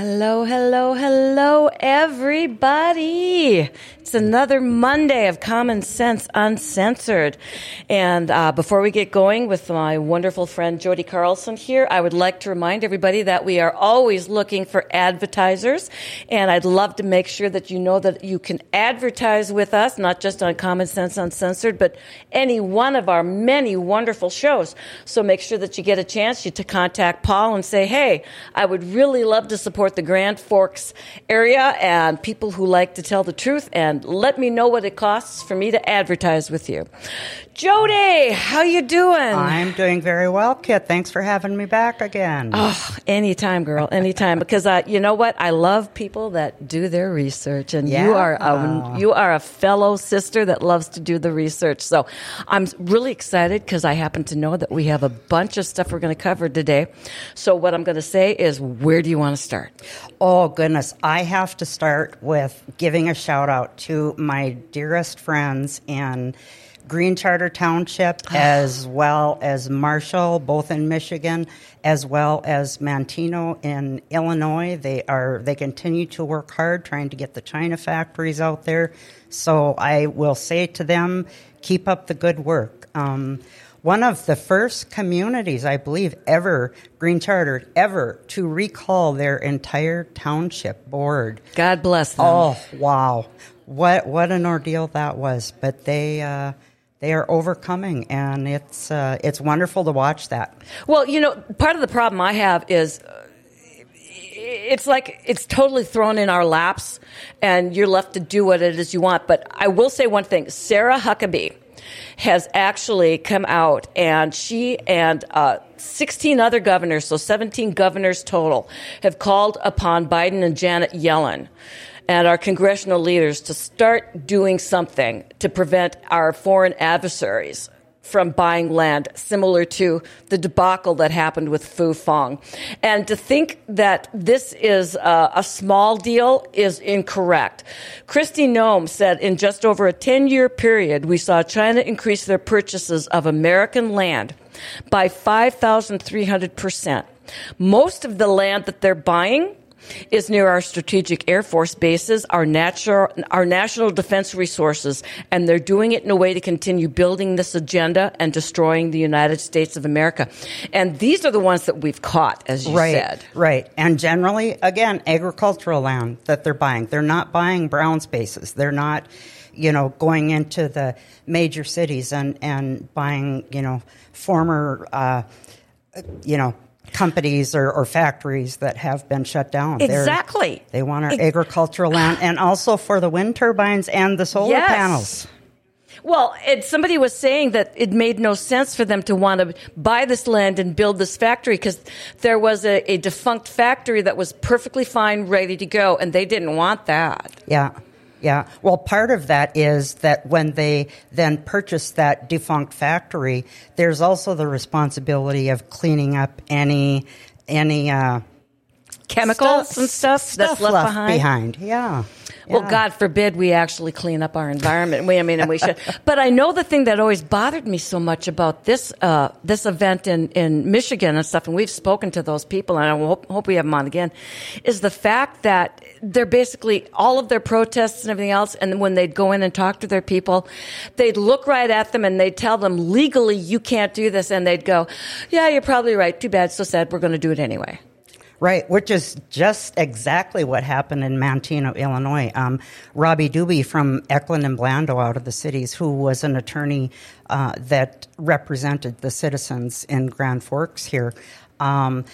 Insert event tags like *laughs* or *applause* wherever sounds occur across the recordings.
Hello, hello, hello, everybody. It's another Monday of Common Sense UnSensored. And uh, before we get going with my wonderful friend Jodi Carlson here, I would like to remind everybody that we are always looking for advertisers. And I'd love to make sure that you know that you can advertise with us, not just on Common Sense UnSensored, but any one of our many wonderful shows. So make sure that you get a chance to contact Paul and say, hey, I would really love to support the Grand Forks area and people who like to tell the truth and let me know what it costs for me to advertise with you. Jodi, how you doing? I'm doing very well, Kit. Thanks for having me back again. Oh, anytime, girl, anytime. because uh, you know what? I love people that do their research, and yeah. you are a, you are a fellow sister that loves to do the research. So I'm really excited because I happen to know that we have a bunch of stuff we're going to cover today. So what I'm going to say is, where do you want to start? Oh goodness, I have to start with giving a shout out to my dearest friends in Green Charter Township, *sighs* as well as Marshall, both in Michigan, as well as Manteno in Illinois. They are they continue to work hard trying to get the China factories out there. So I will say to them, keep up the good work. Um, one of the first communities, I believe, ever, Green Charter, ever, to recall their entire township board. God bless them. Oh, wow. What, what an ordeal that was. But they, uh, they are overcoming, and it's uh, it's wonderful to watch that. Well, you know, part of the problem I have is uh, it's like it's totally thrown in our laps, and you're left to do what it is you want. But I will say one thing: Sarah Huckabee has actually come out, and she and uh, 16 other governors, so 17 governors total, have called upon Biden and Janet Yellen and our congressional leaders to start doing something to prevent our foreign adversaries from buying land, similar to the debacle that happened with Fufeng. And to think that this is a, a small deal is incorrect. Kristi Noem said in just over a 10 year period, we saw China increase their purchases of American land by 5,300%. Most of the land that they're buying is near our strategic Air Force bases, our natural, our national defense resources, and they're doing it in a way to continue building this agenda and destroying the United States of America. And these are the ones that we've caught, as you right, said. Right. And generally, again, agricultural land that they're buying. They're not buying brown spaces. They're not, you know, going into the major cities and, and buying, you know, former, uh, you know, companies or, or, factories that have been shut down. Exactly. They're, they want our it, agricultural land and also for the wind turbines and the solar yes. panels. Well, it, somebody was saying that it made no sense for them to want to buy this land and build this factory because there was a, a defunct factory that was perfectly fine, ready to go, and they didn't want that. Yeah. Yeah. Well, part of that is that when they then purchase that defunct factory, there's also the responsibility of cleaning up any any uh, chemicals stuff, and stuff, stuff that's left, left behind. behind. Yeah. Well, God forbid we actually clean up our environment. We, I mean, we should. *laughs* But I know the thing that always bothered me so much about this uh, this event in, in Michigan and stuff, and we've spoken to those people, and I hope, hope we have them on again, is the fact that they're basically all of their protests and everything else, and when they'd go in and talk to their people, they'd look right at them and they'd tell them legally you can't do this, and they'd go, "Yeah, you're probably right. Too bad, so sad. We're going to do it anyway." Right, which is just exactly what happened in Manteno, Illinois. Um, Robbie Doobie from Eckland and Blando out of the cities, who was an attorney uh, that represented the citizens in Grand Forks here, um,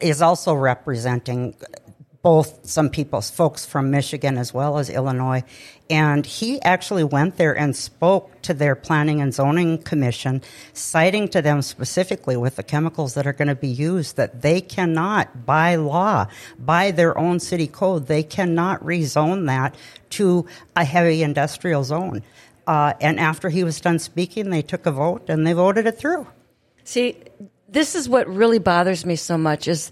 is also representing both some people, folks from Michigan as well as Illinois. And he actually went there and spoke to their planning and zoning commission, citing to them specifically with the chemicals that are going to be used that they cannot, by law, by their own city code, they cannot rezone that to a heavy industrial zone. Uh, and after he was done speaking, they took a vote and they voted it through. See, this is what really bothers me so much is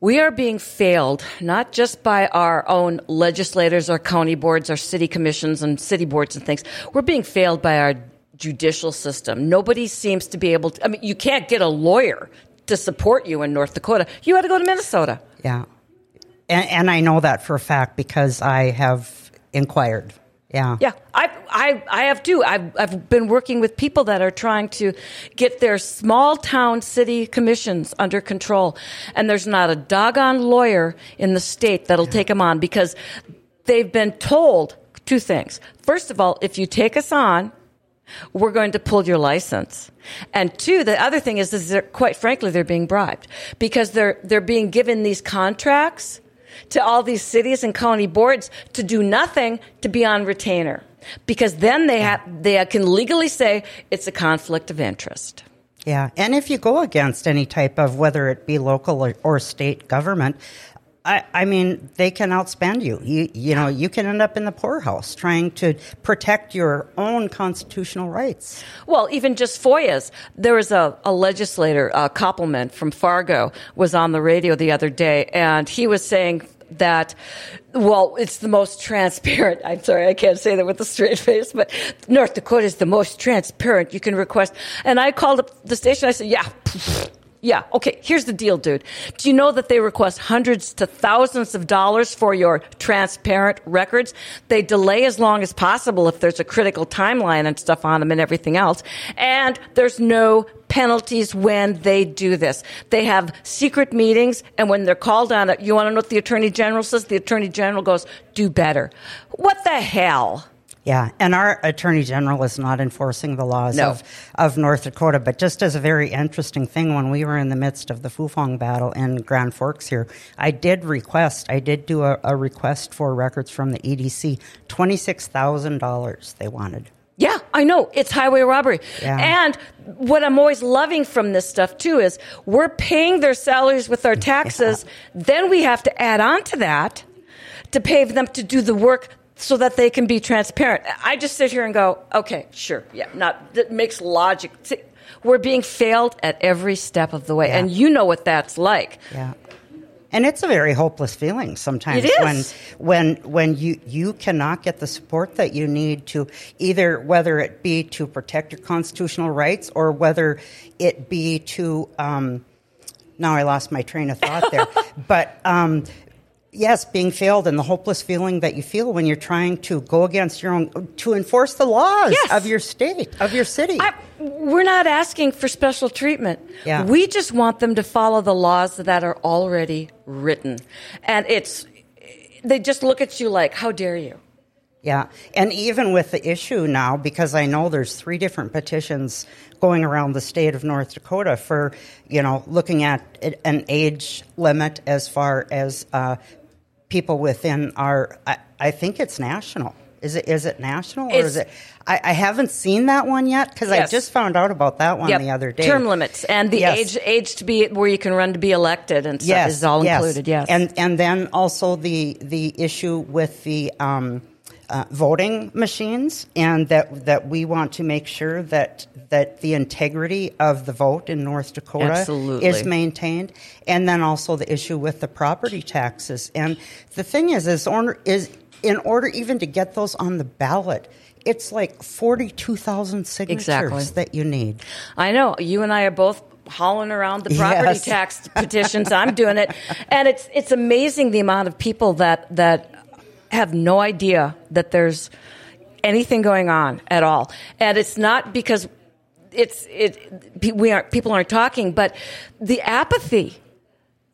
we are being failed not just by our own legislators, our county boards, our city commissions, and city boards and things. We're being failed by our judicial system. Nobody seems to be able to. I mean, you can't get a lawyer to support you in North Dakota. You had to go to Minnesota. Yeah. And, and I know that for a fact because I have inquired. Yeah. Yeah, I, I, I have too. I've, I've been working with people that are trying to get their small town city commissions under control. And there's not a doggone lawyer in the state that'll take them on because they've been told two things. First of all, if you take us on, we're going to pull your license. And two, the other thing is, is they're, quite frankly, they're being bribed because they're, they're being given these contracts to all these cities and county boards to do nothing to be on retainer because then they have they can legally say it's a conflict of interest. Yeah, and if you go against any type of whether it be local or, or state government, I, I, mean, they can outspend you. You, you know, you can end up in the poorhouse trying to protect your own constitutional rights. Well, even just FOIAs. There was a, a legislator, uh, Koppelman from Fargo, was on the radio the other day, and he was saying that well, it's the most transparent. I'm sorry, I can't say that with a straight face, but North Dakota is the most transparent you can request. And I called up the station. I said, yeah, yeah. Okay. Here's the deal, dude. Do you know that they request hundreds to thousands of dollars for your transparent records? They delay as long as possible if there's a critical timeline and stuff on them and everything else. And there's no penalties when they do this. They have secret meetings, and when they're called on it, you want to know what the Attorney General says? The Attorney General goes, do better. What the hell? Yeah, and our Attorney General is not enforcing the laws no. of, of North Dakota. But just as a very interesting thing, when we were in the midst of the Fufeng battle in Grand Forks here, I did request, I did do a, a request for records from the EDC, $26,000 they wanted. Yeah, I know. It's highway robbery. Yeah. And what I'm always loving from this stuff too is we're paying their salaries with our taxes. Yeah. Then we have to add on to that to pay them to do the work so that they can be transparent. I just sit here and go, okay, sure, yeah, not that makes logic. We're being failed at every step of the way, yeah. and you know what that's like. Yeah. And it's a very hopeless feeling sometimes when when when you you cannot get the support that you need to either whether it be to protect your constitutional rights or whether it be to um, now I lost my train of thought there, *laughs* but um, yes, being failed and the hopeless feeling that you feel when you're trying to go against your own, to enforce the laws yes. of your state, of your city. I, we're not asking for special treatment. Yeah. We just want them to follow the laws that are already written. And it's, they just look at you like, how dare you? Yeah, and even with the issue now, because I know there's three different petitions going around the state of North Dakota for, you know, looking at an age limit as far as uh, people within our. I, I, think it's national. Is it is it national or it's, is it? I, I, haven't seen that one yet because yes. I just found out about that one yep. the other day. Term limits and the yes. age age to be where you can run to be elected and stuff yes. is all included. Yes, and and then also the the issue with the. Um, uh, voting machines, and that that we want to make sure that that the integrity of the vote in North Dakota Absolutely. is maintained, and then also the issue with the property taxes. And the thing is, is, order, is in order even to get those on the ballot, it's like 42,000 signatures exactly. that you need. I know. You and I are both hauling around the property yes. tax petitions. I'm doing it. And it's it's amazing the amount of people that that have no idea that there's anything going on at all. And it's not because it's it we aren't people aren't talking, but the apathy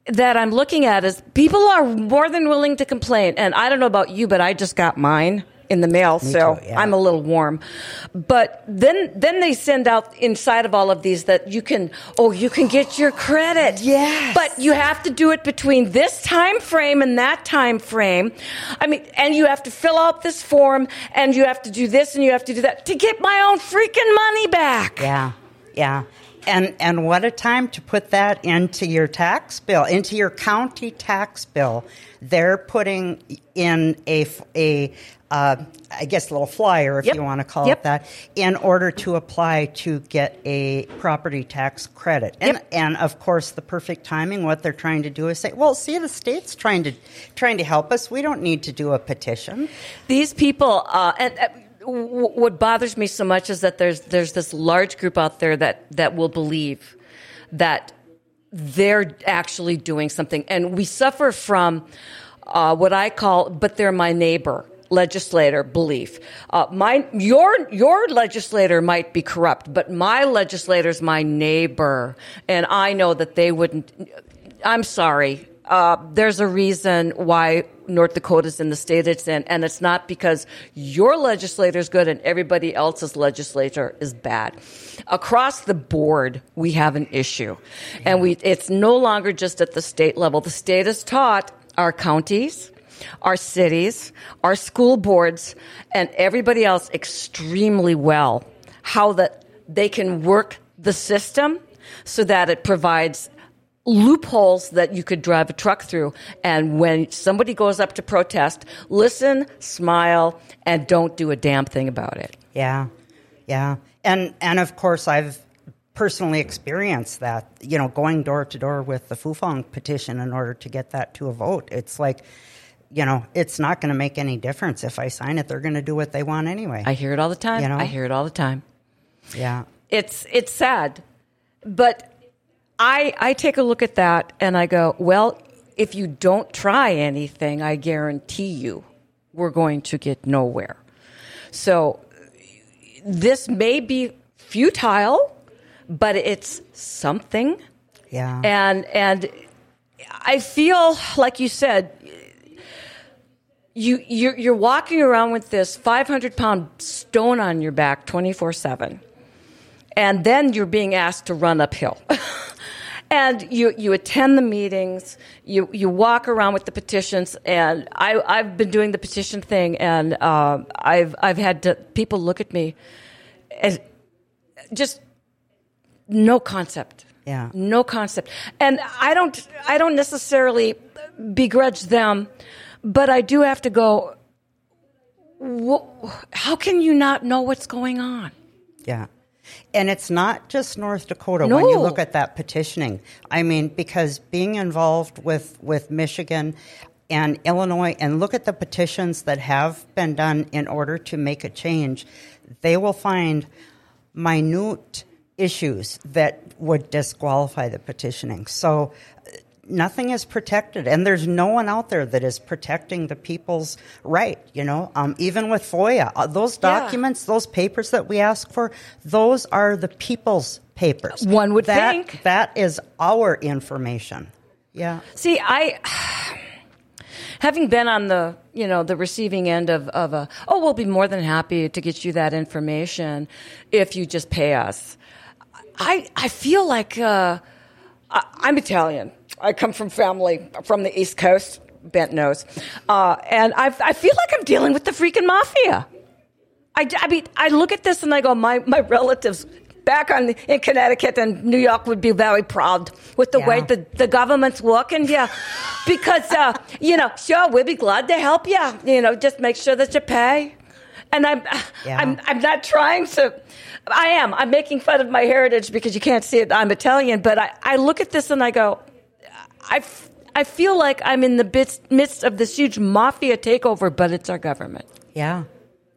that I'm looking at is people are more than willing to complain. And I don't know about you, but I just got mine in the mail, Me so too, yeah. I'm a little warm. But then then they send out inside of all of these that you can oh you can get your *gasps* credit. Yes. But you have to do it between this time frame and that time frame. I mean, and you have to fill out this form and you have to do this and you have to do that to get my own freaking money back. Yeah. Yeah. And and what a time to put that into your tax bill, into your county tax bill. They're putting in a a uh, I guess a little flyer, if yep. you want to call yep. it that, in order to apply to get a property tax credit. And yep. and of course, the perfect timing. What they're trying to do is say, well, see, the state's trying to trying to help us. We don't need to do a petition. These people, uh, and. What bothers me so much is that there's there's this large group out there that that will believe that they're actually doing something. And we suffer from uh, what I call, but they're my neighbor legislator belief. Uh, my your your legislator might be corrupt, but my legislator's my neighbor, and I know that they wouldn't. I'm sorry. Uh, there's a reason why North Dakota's in the state it's in, and it's not because your legislator is good and everybody else's legislator is bad. Across the board, we have an issue, and we it's no longer just at the state level. The state has taught our counties, our cities, our school boards, and everybody else extremely well how that they can work the system so that it provides loopholes that you could drive a truck through. And when somebody goes up to protest, listen, smile, and don't do a damn thing about it. Yeah, yeah, and and of course I've personally experienced that. You know, going door to door with the Fufeng petition in order to get that to a vote. It's like. You know, it's not going to make any difference if I sign it. They're going to do what they want anyway. I hear it all the time. You know? I hear it all the time. yeah, It's it's sad, but I I take a look at that and I go, well, if you don't try anything, I guarantee you, we're going to get nowhere. So this may be futile, but it's something. yeah, And and I feel like you said you you're, you're walking around with this 500 pound stone on your back 24 7 and then you're being asked to run uphill *laughs* and you you attend the meetings you you walk around with the petitions and I I've been doing the petition thing and uh, I've I've had to, people look at me as just no concept Yeah. no concept and i don't i don't necessarily begrudge them but i do have to go how can you not know what's going on Yeah. And it's not just North Dakota when you look at that petitioning. I mean, because being involved with, with Michigan and Illinois, and look at the petitions that have been done in order to make a change, they will find minute issues that would disqualify the petitioning. So nothing is protected, and there's no one out there that is protecting the people's right. You know, um, even with FOIA, uh, those Yeah. documents, those papers that we ask for, those are the people's papers. One would that, think. that is our information. Yeah, see i having been on the you know the receiving end of, of a oh we'll be more than happy to get you that information if you just pay us i i feel like uh, I, i'm italian i come from family from the east coast bent nose uh, and I, I feel like i'm dealing with the freaking mafia I, I mean, I look at this and I go, my, my relatives back on in Connecticut and New York would be very proud with the Yeah. way the, the government's working here. Because, uh, you know, sure, we'll be glad to help you. You know, just make sure that you pay. And I'm, Yeah. I'm, I'm not trying to, I am. I'm making fun of my heritage because you can't see it. I'm Italian. But I, I look at this and I go, I, f- I feel like I'm in the midst, of this huge mafia takeover, but it's our government. Yeah,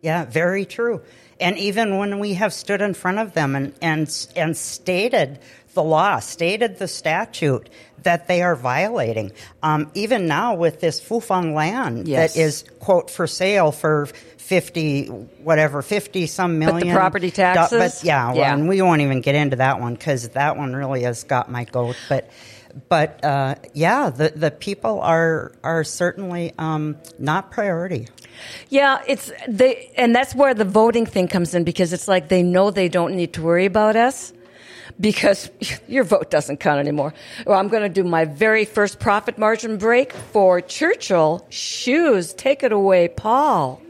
yeah, very true. And even when we have stood in front of them and, and, and stated the law, stated the statute that they are violating, um, even now with this Fufeng land Yes. that is, quote, for sale for 50, whatever, 50 some But the million. property taxes? But yeah, well, Yeah. and we won't even get into that one because that one really has got my goat. But but uh, yeah, the, the people are are certainly um, not priority. Yeah, it's they, and that's where the voting thing comes in because it's like they know they don't need to worry about us because *laughs* your vote doesn't count anymore. Well, I'm going to do my very first profit margin break for Churchill shoes. Take it away, Paul.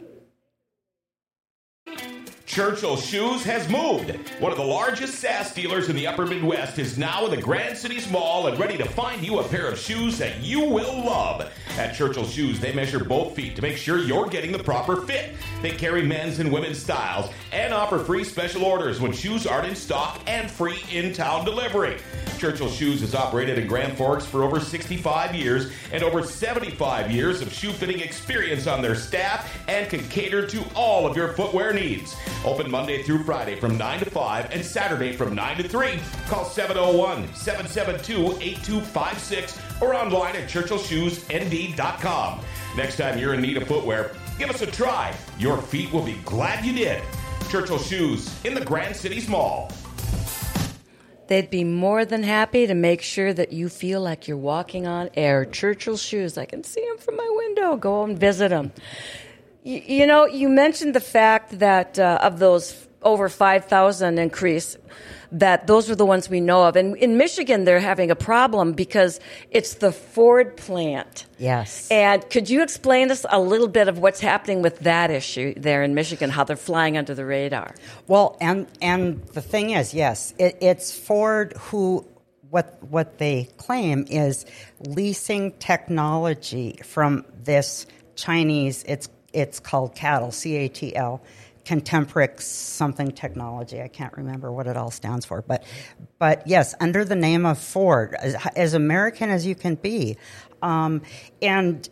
Churchill Shoes has moved. One of the largest SAS dealers in the upper Midwest is now in the Grand Cities Mall and ready to find you a pair of shoes that you will love. At Churchill Shoes, they measure both feet to make sure you're getting the proper fit. They carry men's and women's styles and offer free special orders when shoes aren't in stock and free in town delivery. Churchill Shoes has operated in Grand Forks for over 65 years and over 75 years of shoe fitting experience on their staff and can cater to all of your footwear needs. Open Monday through Friday from 9 to 5 and Saturday from 9 to 3. Call 701 772 8256 or online at churchillshoesnd.com. Next time you're in need of footwear, give us a try. Your feet will be glad you did. Churchill Shoes in the Grand Cities Mall. They'd be more than happy to make sure that you feel like you're walking on air. Churchill shoes, I can see them from my window. Go and visit them. You, you know, you mentioned the fact that uh, of those over 5,000 increase, that those are the ones we know of. And in Michigan, they're having a problem because it's the Ford plant. Yes. And could you explain us a little bit of what's happening with that issue there in Michigan, how they're flying under the radar? Well, and and the thing is, yes, it, it's Ford who what what they claim is leasing technology from this Chinese. It's it's called Cattle, C A T L, Contemporix something technology. I can't remember what it all stands for, but but yes, under the name of Ford, as, as American as you can be, um, and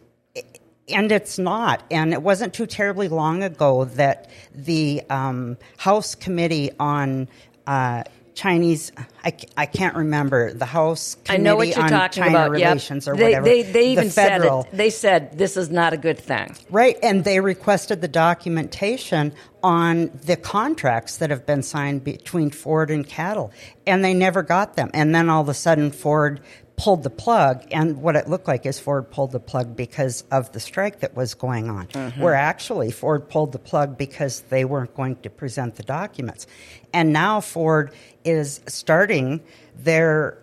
and it's not. And it wasn't too terribly long ago that the um, House Committee on uh, Chinese, I, I can't remember, the House I know what you're on talking China about. Relations yep. or they, whatever. They, they the even said it. They said this is not a good thing. Right, and they requested the documentation on the contracts that have been signed between Ford and Cattle, and they never got them. And then all of a sudden, Ford pulled the plug, and what it looked like is Ford pulled the plug because of the strike that was going on. Where actually Ford pulled the plug because they weren't going to present the documents, and now Ford is starting their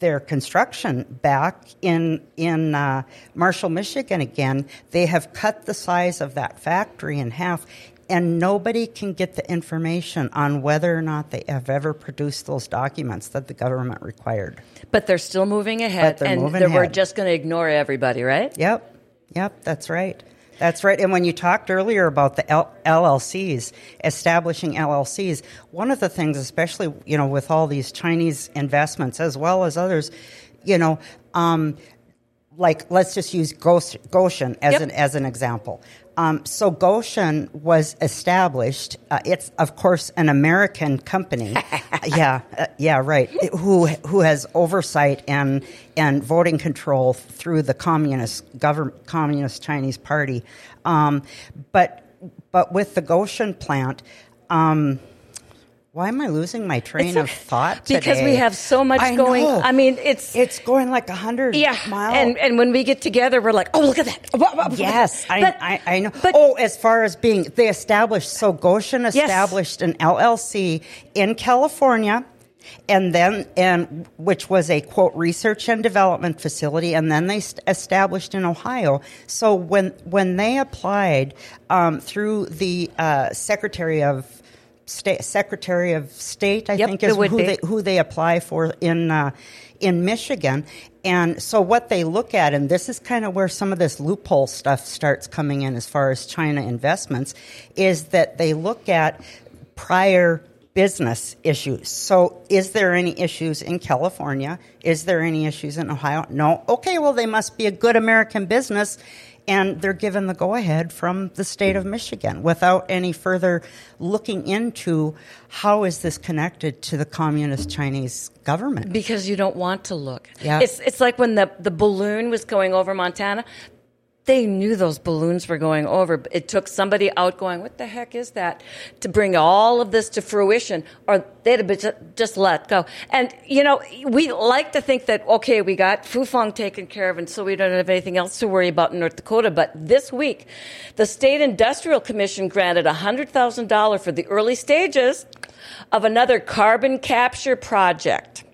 their construction back in in uh, Marshall, Michigan again. They have cut the size of that factory in half, and nobody can get the information on whether or not they have ever produced those documents that the government required. But they're still moving ahead, and moving we're just going to ignore everybody, right? Yep, yep, that's right. That's right. And when you talked earlier about the L- LLCs, establishing LLCs, one of the things, especially you know, with all these Chinese investments as well as others, you know, um, like let's just use Gotion as Yep. an as an example. Um, so Gotion was established. Uh, it's of course an American company. *laughs* yeah, uh, yeah, right. It- who who has oversight and and voting control through the communist government, communist Chinese Party. Um, but but with the Gotion plant. Um, why am I losing my train It's of thought because we have so much I going. know. I mean, it's It's going like a hundred yeah, miles. and and when we get together, we're like, oh, look at that. Yes, I, But- I, I know. but- oh, as far as being, they established, so Gotion established an LLC in California. And then, and which was a quote research and development facility, and then they st- established in Ohio. So when when they applied um, through the uh, Secretary of State, Secretary of State, I Yep, think is who they who they apply for in uh, in Michigan. And so what they look at, and this is kind of where some of this loophole stuff starts coming in as far as China investments, is that they look at prior business issues. So is there any issues in California? Is there any issues in Ohio? No. Okay, well they must be a good American business and they're given the go ahead from the state of Michigan without any further looking into how is this connected to the communist Chinese government. because you don't want to look. Yeah. It's it's like when the the balloon was going over Montana. They knew those balloons were going over. It took somebody out going, "What the heck is that?" to bring all of this to fruition, or they'd have been ju- just let go. And you know, we like to think that okay, we got Fufeng taken care of, and so we don't have anything else to worry about in North Dakota. But this week, the state industrial commission granted hundred thousand dollars for the early stages of another carbon capture project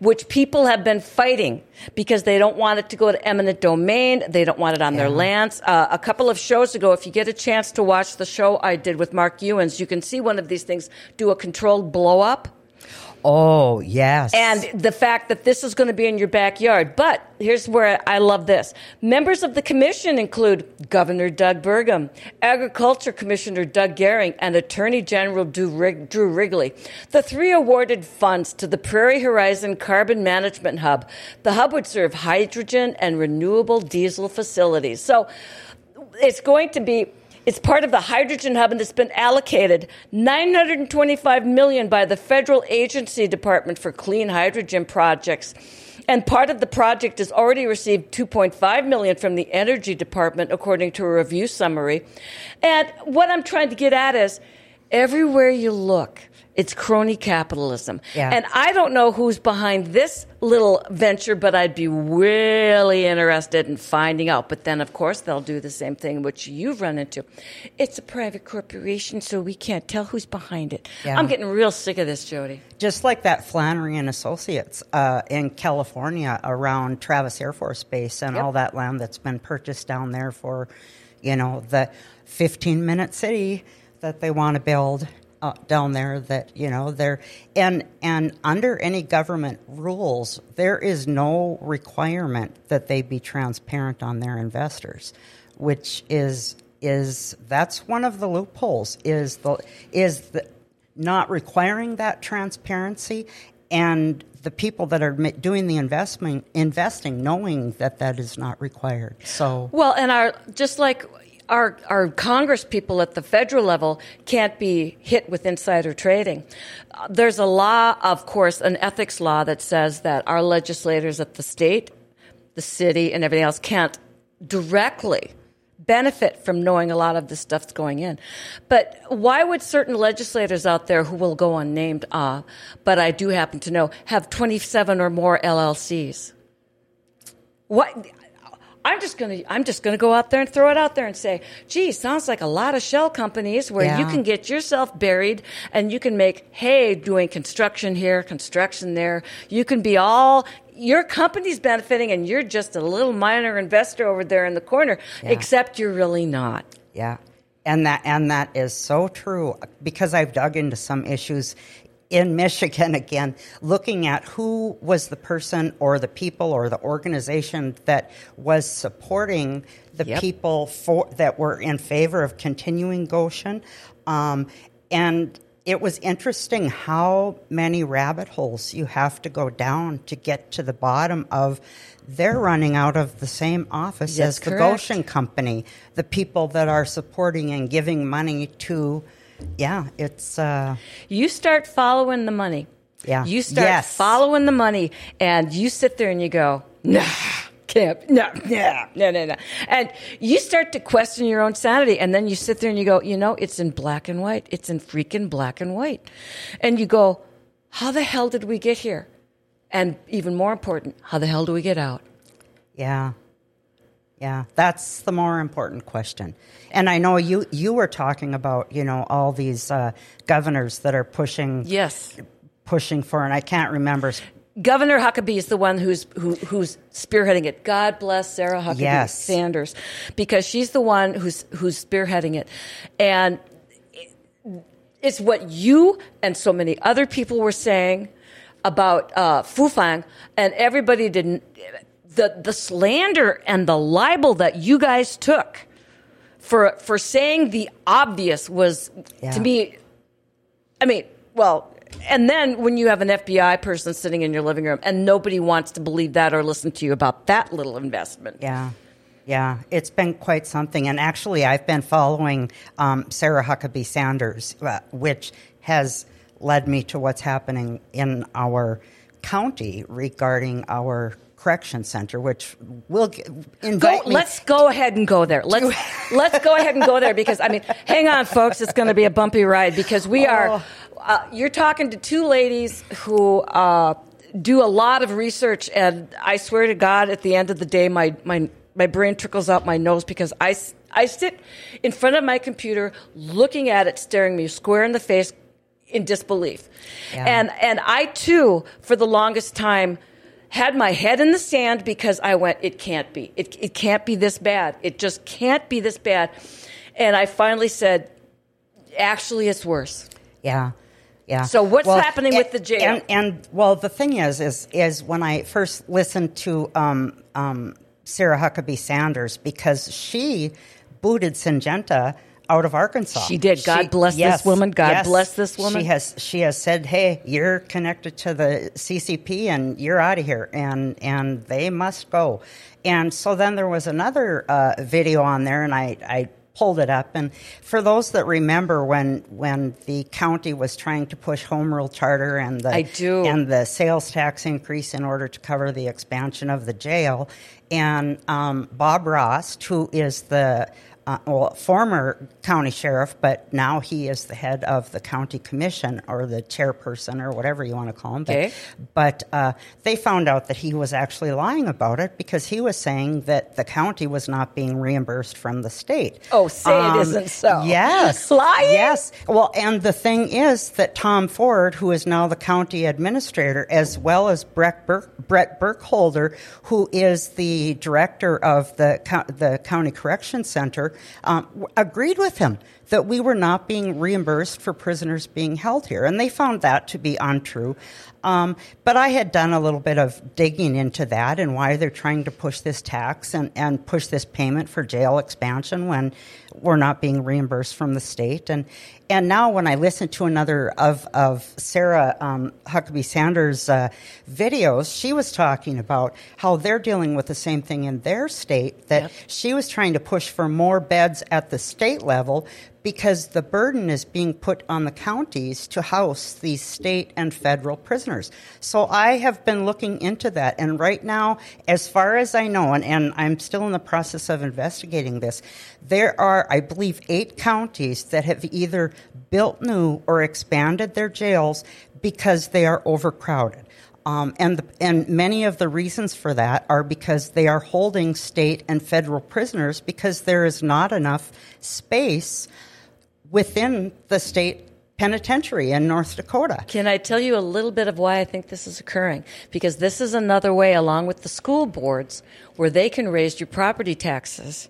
which people have been fighting because they don't want it to go to eminent domain. They don't want it on their lands. Uh, a couple of shows ago, if you get a chance to watch the show I did with Mark Ewens, you can see one of these things do a controlled blow up. Oh, yes. and the fact that this is going to be in your backyard. But here's where I love this. Members of the commission include Governor Doug Burgum, Agriculture Commissioner Doug Goehring, and Attorney General Drew Wrigley. The three awarded funds to the Prairie Horizon Carbon Management Hub. The hub would serve hydrogen and renewable diesel facilities. So it's going to be it's part of the hydrogen hub and it's been allocated 925 million by the federal agency department for clean hydrogen projects. And part of the project has already received 2.5 million from the energy department according to a review summary. And what I'm trying to get at is everywhere you look, it's crony capitalism. Yeah. And I don't know who's behind this little venture, but I'd be really interested in finding out. But then, of course, they'll do the same thing which you've run into. It's a private corporation, so we can't tell who's behind it. Yeah. I'm getting real sick of this, Jodi. just like that Flannery and Associates uh, in California around Travis Air Force Base and Yep. all that land that's been purchased down there for, you know, the 15 minute city that they want to build uh, down there. That you know they're and and under any government rules, there is no requirement that they be transparent on their investors, which is is that's one of the loopholes is the is the not requiring that transparency and the people that are doing the investment investing knowing that that is not required so Well, and our just like our our Congress people at the federal level can't be hit with insider trading. There's a law, of course, an ethics law that says that our legislators at the state, the city, and everything else can't directly benefit from knowing a lot of this stuff's going in. But why would certain legislators out there who will go unnamed, uh, but I do happen to know, have 27 or more LLCs? What? I'm just gonna I'm just gonna go out there and throw it out there and say, gee, sounds like a lot of shell companies where you can get yourself buried and you can make hay doing construction here, construction there. You can be all your company's benefiting and you're just a little minor investor over there in the corner, except you're really not. Yeah, and that and that is so true because I've dug into some issues in Michigan again, looking at who was the person or the people or the organization that was supporting the Yep. people for that were in favor of continuing Gotion, um, and. It was interesting how many rabbit holes you have to go down to get to the bottom of. They're running out of the same office That's as the correct. Gotion company, the people that are supporting and giving money to, yeah, it's uh, You start following the money. Yeah. You start Yes. following the money and you sit there and you go, nah, can't, no, nah, no, no, no. And you start to question your own sanity. And then you sit there and you go, you know, it's in black and white. It's in freaking black and white. And you go, how the hell did we get here? And even more important, how the hell do we get out? yeah, yeah. That's the more important question. And I know you you were talking about you know all these uh, governors that are pushing Yes. pushing for, and I can't remember. Governor Huckabee is the one who's who, who's spearheading it. God bless Sarah Huckabee Yes. Sanders because she's the one who's who's spearheading it, and it's what you and so many other people were saying about uh, Fufeng, and everybody didn't. The the slander and the libel that you guys took for for saying the obvious was Yeah. to me I mean, well, and then when you have an FBI person sitting in your living room and nobody wants to believe that or listen to you about that little investment. Yeah. Yeah, it's been quite something. And actually, I've been following um, Sarah Huckabee Sanders, uh, which has led me to what's happening in our county regarding our correction center, which will Go, me. let's go ahead and go there. Let's *laughs* let's go ahead and go there because I mean, hang on, folks, it's going to be a bumpy ride because we are. Oh. Uh, you're talking to two ladies who uh, do a lot of research, and I swear to God, at the end of the day, my my my brain trickles out my nose because I, I sit in front of my computer looking at it, staring me square in the face in disbelief, Yeah. and and I too, for the longest time had my head in the sand because I went, it can't be. It, it can't be this bad. It just can't be this bad. And I finally said, actually, it's worse. Yeah, Yeah. So what's Well, happening with the jail? And, and well, the thing is, is is when I first listened to um, um, Sarah Huckabee Sanders because she booted Syngenta out of Arkansas. She did. God bless this woman. God bless this woman. She has she has said, "Hey, you're connected to the CCP, and you're out of here," and and they must go. And so then there was another uh, video on there, and I I pulled it up. And for those that remember when when the county was trying to push home rule charter and the I do. and the sales tax increase in order to cover the expansion of the jail, and um, Bob Rost, who is the uh, well, former county sheriff, but now he is the head of the county commission or the chairperson or whatever you want to call him. But, Okay. but uh, they found out that he was actually lying about it because he was saying that the county was not being reimbursed from the state. Oh, say it isn't so. Yes. *laughs* Lying? Yes. Well, and the thing is that Tom Ford, who is now the county administrator, as well as Brett, Burk, Brett Burkholder, who is the director of the, co- the County Correction Center, um, agreed with him that we were not being reimbursed for prisoners being held here. And they found that to be untrue. Um, but I had done a little bit of digging into that and why they're trying to push this tax and, and push this payment for jail expansion when we're not being reimbursed from the state. And and now when I listen to another of of Sarah um, Huckabee Sanders' uh, videos, she was talking about how they're dealing with the same thing in their state. That Yep. she was trying to push for more beds at the state level because the burden is being put on the counties to house these state and federal prisoners. So I have been looking into that, and right now, as far as I know, and, and I'm still in the process of investigating this, there are, I believe, eight counties that have either built new or expanded their jails because they are overcrowded. Um, and the, and many of the reasons for that are because they are holding state and federal prisoners because there is not enough space within the state penitentiary in North Dakota. Can I tell you a little bit of why I think this is occurring? Because this is another way, along with the school boards, where they can raise your property taxes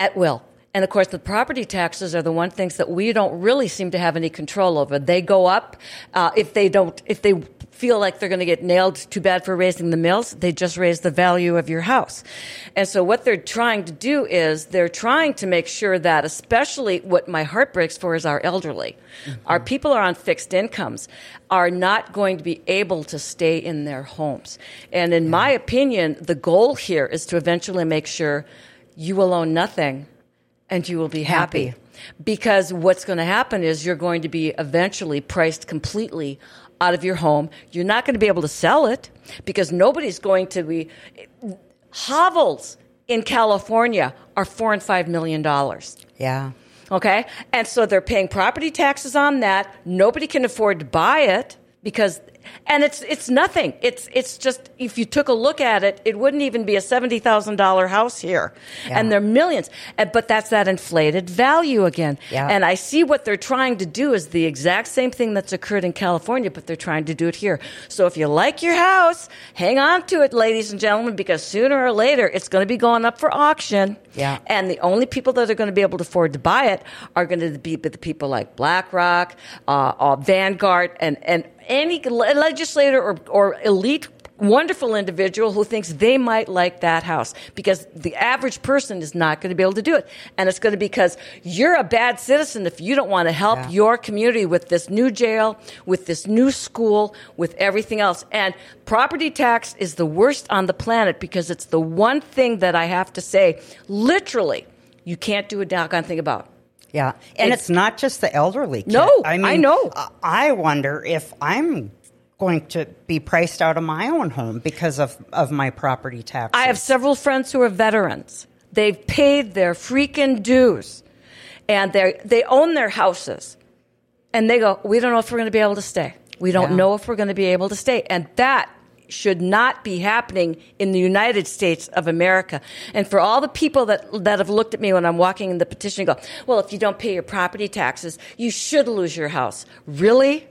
at will. And of course, the property taxes are the one things that we don't really seem to have any control over. They go up uh, if they don't, if they feel like they're going to get nailed too bad for raising the mills, they just raise the value of your house. And so what they're trying to do is they're trying to make sure that, especially what my heart breaks for is our elderly. Our people are on fixed incomes are not going to be able to stay in their homes. And in my opinion, the goal here is to eventually make sure you will own nothing and you will be happy. Happy. Because what's going to happen is you're going to be eventually priced completely out of your home. You're not going to be able to sell it because nobody's going to be. Hovels in California are four and five million dollars. Yeah. Okay? And so they're paying property taxes on that. Nobody can afford to buy it because and it's it's nothing. It's it's just if you took a look at it, it wouldn't even be a seventy thousand dollar house here, Yeah. and they're millions. But that's that inflated value again. Yeah. And I see what they're trying to do is the exact same thing that's occurred in California, but they're trying to do it here. So if you like your house, hang on to it, ladies and gentlemen, because sooner or later it's going to be going up for auction. Yeah. And the only people that are going to be able to afford to buy it are going to be the people like BlackRock, uh, uh, Vanguard, and, and any legislator or, or elite wonderful individual who thinks they might like that house because the average person is not going to be able to do it. And it's going to be because you're a bad citizen if you don't want to help Yeah. your community with this new jail, with this new school, with everything else. And property tax is the worst on the planet because it's the one thing that I have to say, literally, you can't do a doggone thing about. Yeah, and It's- it's, not just the elderly. No, I mean, I know. I- I wonder if I'm going to be priced out of my own home because of, of my property taxes. I have several friends who are veterans. They've paid their freaking dues, and they they own their houses, and they go, "We don't know if we're going to be able to stay. We don't Yeah. know if we're going to be able to stay," and that should not be happening in the United States of America. And for all the people that that have looked at me when I'm walking in the petition, and go, "Well, if you don't pay your property taxes, you should lose your house." Really?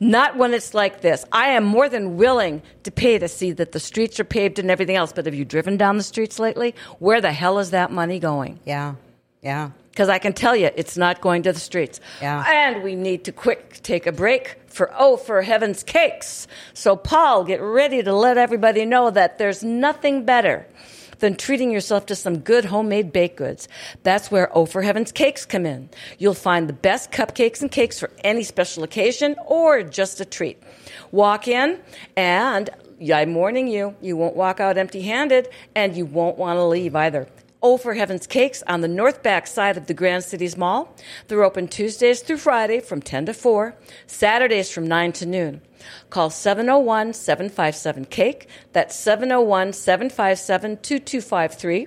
Not when it's like this. I am more than willing to pay to see that the streets are paved and everything else. But have you driven down the streets lately? Where the hell is that money going? Yeah, yeah. Because I can tell you it's not going to the streets. Yeah. And we need to quick take a break for oh for heaven's cakes. So Paul, get ready to let everybody know that there's nothing better than treating yourself to some good homemade baked goods. That's where Oh for Heaven's Cakes come in. You'll find the best cupcakes and cakes for any special occasion or just a treat. Walk in and I'm warning you, you won't walk out empty handed and you won't want to leave either. Oh for Heaven's Cakes on the north back side of the Grand Cities Mall. They're open Tuesdays through Friday from 10 to 4, Saturdays from 9 to noon. Call 701 757 CAKE. That's 701 757 2253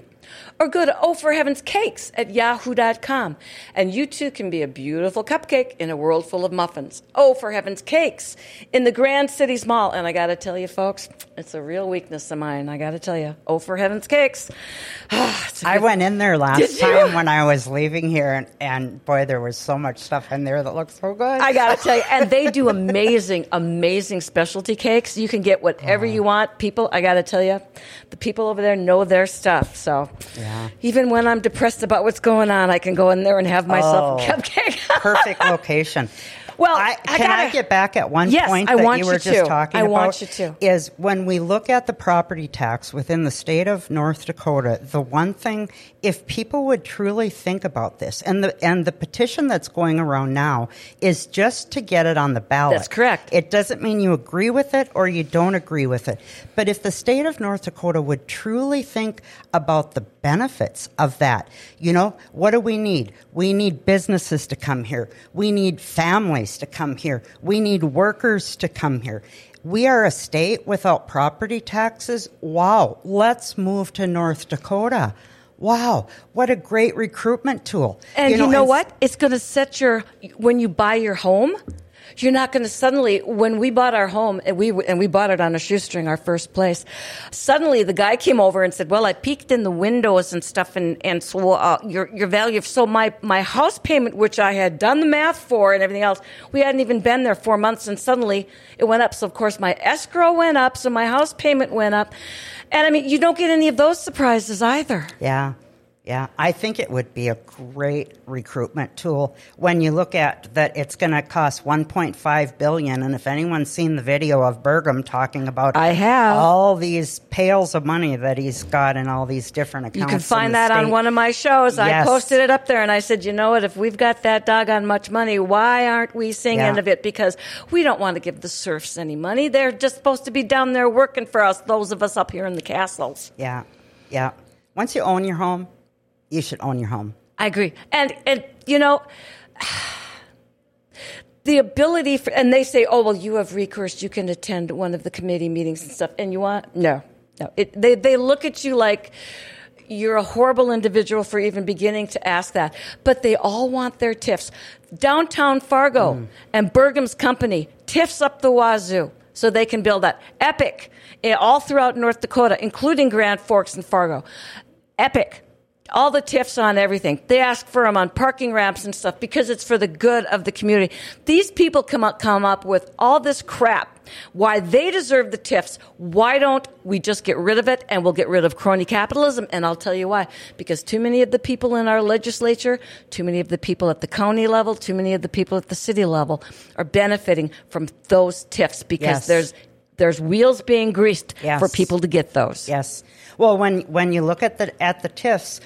or go to Oh for Heaven's Cakes at yahoo.com. And you too can be a beautiful cupcake in a world full of muffins. Oh for Heaven's Cakes in the Grand Cities Mall. And I got to tell you, folks, it's a real weakness of mine. I got to tell you, Oh for Heaven's Cakes. *sighs* Ah, it's a I went in there last time when I was leaving here, and, and boy, there was so much stuff in there that looked so good. I gotta tell you, *laughs* and they do amazing, amazing specialty cakes. You can get whatever you want. People, I gotta tell you, the people over there know their stuff. So Yeah. Even when I'm depressed about what's going on, I can go in there and have myself a Oh. cupcake. *laughs* Perfect location. Well, I, I can gotta- get back at one Yes, point I that want you were you just to. talking I about? want you to. Is when we look at the property tax within the state of North Dakota, the one thing, if people would truly think about this, and the and the petition that's going around now is just to get it on the ballot. That's correct. It doesn't mean you agree with it or you don't agree with it. But if the state of North Dakota would truly think about the benefits of that, you know, what do we need? We need businesses to come here. We need families to come here. We need workers to come here. We are a state without property taxes. Wow. Let's move to North Dakota. Wow. What a great recruitment tool. And you know, and- what? It's going to set your when you buy your home. You're not going to suddenly when we bought our home and we and we bought it on a shoestring, our first place. Suddenly, the guy came over and said, "Well, I peeked in the windows and stuff, and and so uh, your your value. So my my house payment, which I had done the math for and everything else, we hadn't even been there four months, and suddenly it went up. So of course my escrow went up, so my house payment went up, and I mean you don't get any of those surprises either. Yeah. Yeah, I think it would be a great recruitment tool when you look at that it's going to cost 1.5 billion and if anyone's seen the video of Burgum talking about I have. all these pails of money that he's got in all these different accounts You can find that on one of my shows. I posted it up there and I said, you know what? If we've got that doggone much money, why aren't we seeing Yeah. any of it? Because we don't want to give the serfs any money. They're just supposed to be down there working for us, those of us up here in the castles. Yeah. Yeah. Once you own your home, you should own your home. I agree. And, and you know, *sighs* the ability for, and they say, oh, well, you have recourse. You can attend one of the committee meetings and stuff. And you want, no, no. It, they, they look at you like you're a horrible individual for even beginning to ask that. But they all want their TIFs. Downtown Fargo and Burgum's company, TIFs up the wazoo. So they can build that. Epic, eh, all throughout North Dakota, including Grand Forks and Fargo. Epic all the TIFs on everything. They ask for them on parking ramps and stuff because it's for the good of the community. These people come up, come up with all this crap. Why they deserve the TIFs. Why don't we just get rid of it and we'll get rid of crony capitalism? And I'll tell you why. Because too many of the people in our legislature, too many of the people at the county level, too many of the people at the city level are benefiting from those TIFs because Yes. there's there's wheels being greased Yes. for people to get those. Yes. Well, when when you look at the at the TIFs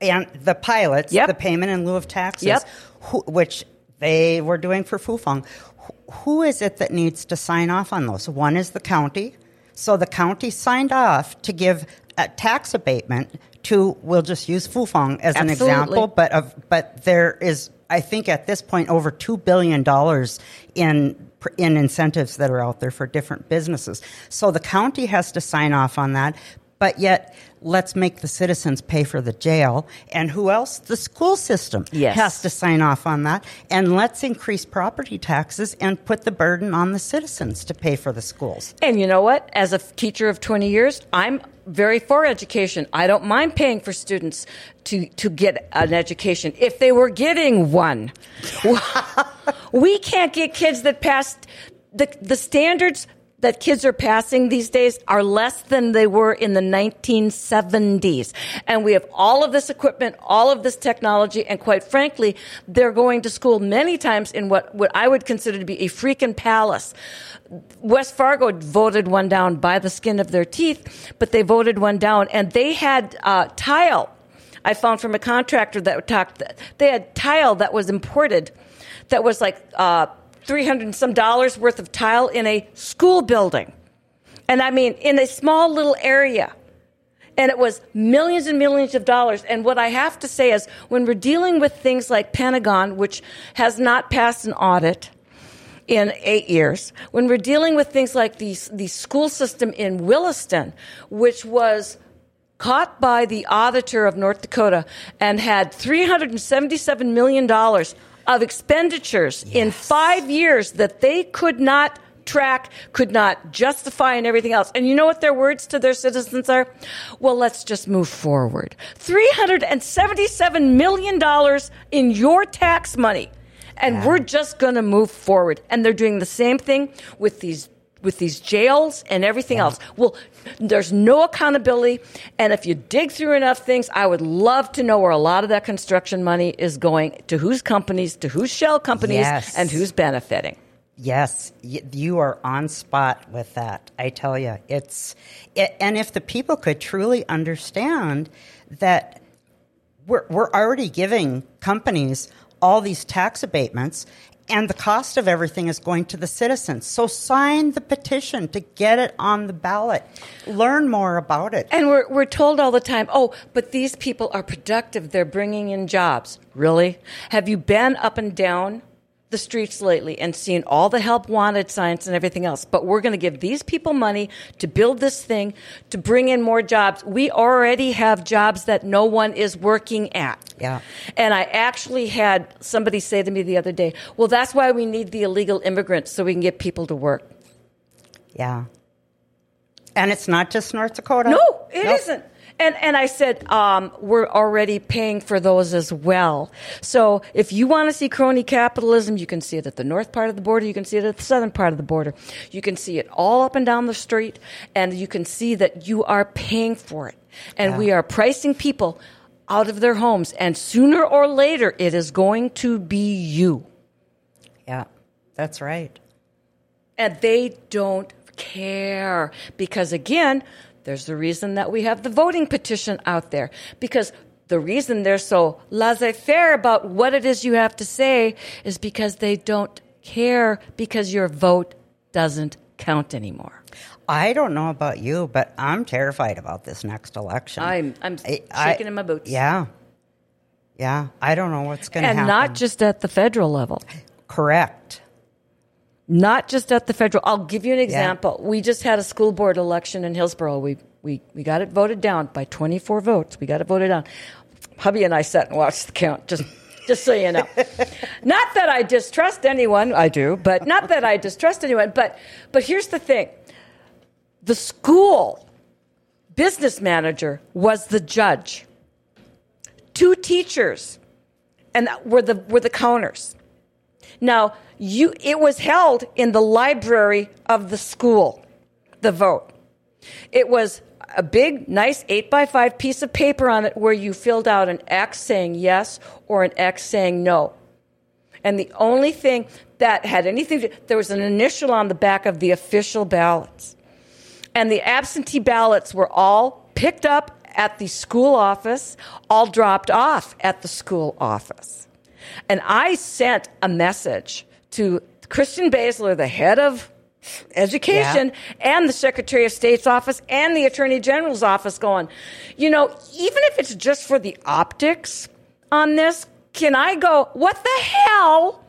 and the pilots, Yep. the payment in lieu of taxes, Yep. who, which they were doing for Fufeng, who, who is it that needs to sign off on those? One is the county. So the county signed off to give a tax abatement to. We'll just use Fufeng as an example, but of but there is. I think at this point over two billion dollars in in incentives that are out there for different businesses. So the county has to sign off on that, but yet let's make the citizens pay for the jail. And who else? The school system Yes. has to sign off on that. And let's increase property taxes and put the burden on the citizens to pay for the schools. And you know what? As a teacher of 20 years, I'm very for education. I don't mind paying for students to, to get an education if they were getting one. *laughs* we can't get kids that passed the, the standards that kids are passing these days are less than they were in the 1970s. And we have all of this equipment, all of this technology, and quite frankly, they're going to school many times in what, what I would consider to be a freaking palace. West Fargo voted one down by the skin of their teeth, but they voted one down and they had uh, tile. I found from a contractor that talked, they had tile that was imported that was like uh, 300 and some dollars worth of tile in a school building. And I mean, in a small little area. And it was millions and millions of dollars. And what I have to say is when we're dealing with things like Pentagon, which has not passed an audit, in eight years. When we're dealing with things like the, the school system in Williston, which was caught by the auditor of North Dakota and had $377 million of expenditures yes. in five years that they could not track, could not justify, and everything else. And you know what their words to their citizens are? Well, let's just move forward. $377 million in your tax money. And yeah. we're just going to move forward. And they're doing the same thing with these with these jails and everything else. Well, there's no accountability. And if you dig through enough things, I would love to know where a lot of that construction money is going to whose companies, to whose shell companies, yes. and who's benefiting. Yes, you are on spot with that. I tell you, it's it, and if the people could truly understand that we're we're already giving companies all these tax abatements and the cost of everything is going to the citizens. So sign the petition to get it on the ballot. Learn more about it. And we're, we're told all the time, oh, but these people are productive. They're bringing in jobs. Really? Have you been up and down the streets lately and seen all the help wanted signs and everything else. But we're going to give these people money to build this thing, to bring in more jobs. We already have jobs that no one is working at. Yeah. And I actually had somebody say to me the other day, well, that's why we need the illegal immigrants so we can get people to work. Yeah. And it's not just North Dakota. No, it not and and I said um, we're already paying for those as well. So if you want to see crony capitalism, you can see it at the north part of the border. You can see it at the southern part of the border. You can see it all up and down the street, and you can see that you are paying for it. And yeah. we are pricing people out of their homes, and sooner or later, it is going to be you. Yeah, that's right. And they don't care because again there's the reason that we have the voting petition out there because the reason they're so laissez faire about what it is you have to say is because they don't care because your vote doesn't count anymore. I don't know about you, but I'm terrified about this next election. I'm I'm I, shaking I, in my boots. Yeah, yeah. I don't know what's going to happen, and not just at the federal level. Correct not just at the federal. I'll give you an example. Yeah. We just had a school board election in Hillsboro. We, we, we got it voted down by 24 votes. We got it voted down. Hubby and I sat and watched the count, just, just so you know. *laughs* not that I distrust anyone, I do, but not that I distrust anyone. But, but here's the thing the school business manager was the judge, two teachers, and were the, were the counters. Now, you, it was held in the library of the school, the vote. It was a big, nice 8 by 5 piece of paper on it where you filled out an X saying yes or an X saying no. And the only thing that had anything to, there was an initial on the back of the official ballots. And the absentee ballots were all picked up at the school office, all dropped off at the school office. And I sent a message to Kirsten Baesler, the head of education yeah. and the Secretary of State's office and the Attorney General's office going, you know, even if it's just for the optics on this, can I go, what the hell?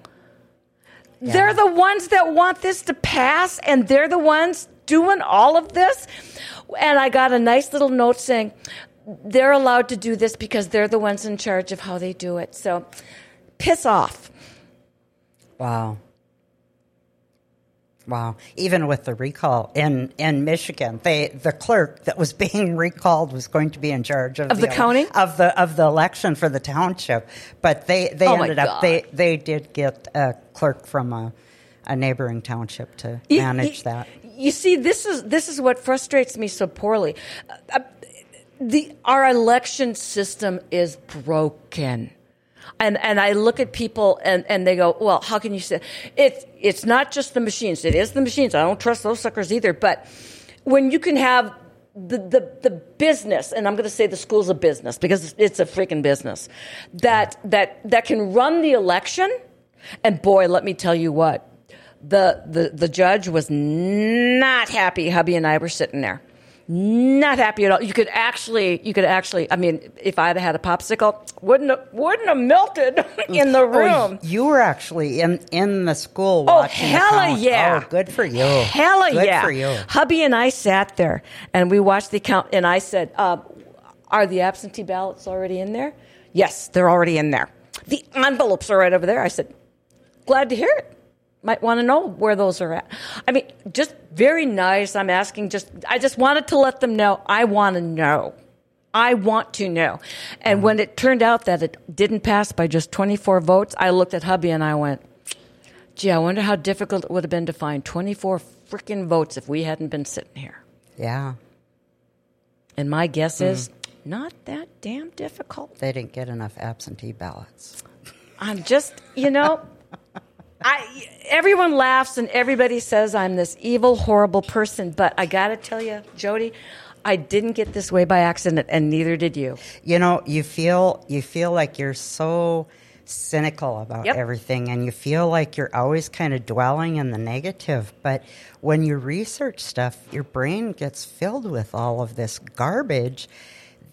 Yeah. They're the ones that want this to pass and they're the ones doing all of this. And I got a nice little note saying they're allowed to do this because they're the ones in charge of how they do it. So piss off. Wow. Wow. Even with the recall in, in Michigan, they, the clerk that was *laughs* being recalled was going to be in charge of, of the, the county of the of the election for the township. But they, they oh ended up they, they did get a clerk from a a neighboring township to You- manage you- that. You see, this is this is what frustrates me so poorly. Uh, the our election system is broken. And and I look at people and, and they go, well, how can you say it's it's not just the machines. It is the machines. I don't trust those suckers either. But when you can have the, the, the business, and I'm going to say the school's a business because it's a freaking business that that that can run the election. And boy, let me tell you what, the the the judge was not happy. Hubby and I were sitting there, not happy at all. You could actually, you could actually. I mean, if I'd had a popsicle, wouldn't have, wouldn't have melted *laughs* in the Oh, room. you were actually in in the school Oh, hella yeah. Oh, good for you. Hella good yeah. for you. Hubby and I sat there and we watched the count, and I said, uh, Are the absentee ballots already in there? Yes, they're already in there. The envelopes are right over there. I said, Glad to hear it. Might want to know where those are at. I mean, just very nice. I'm asking just, I just wanted to let them know I want to know. I want to know. And when it turned out that it didn't pass by just 24 votes, I looked at hubby and I went, Gee, I wonder how difficult it would have been to find 24 freaking votes if we hadn't been sitting here. Yeah, And my guess is mm. not that damn difficult. they didn't get enough absentee ballots. I'm just, you know, *laughs* I everyone laughs and everybody says I'm this evil, horrible person, but I got to tell you, Jodi, I didn't get this way by accident, and neither did you. You know, you feel you feel like you're so cynical about Yep. everything, and you feel like you're always kind of dwelling in the negative. But when you research stuff, your brain gets filled with all of this garbage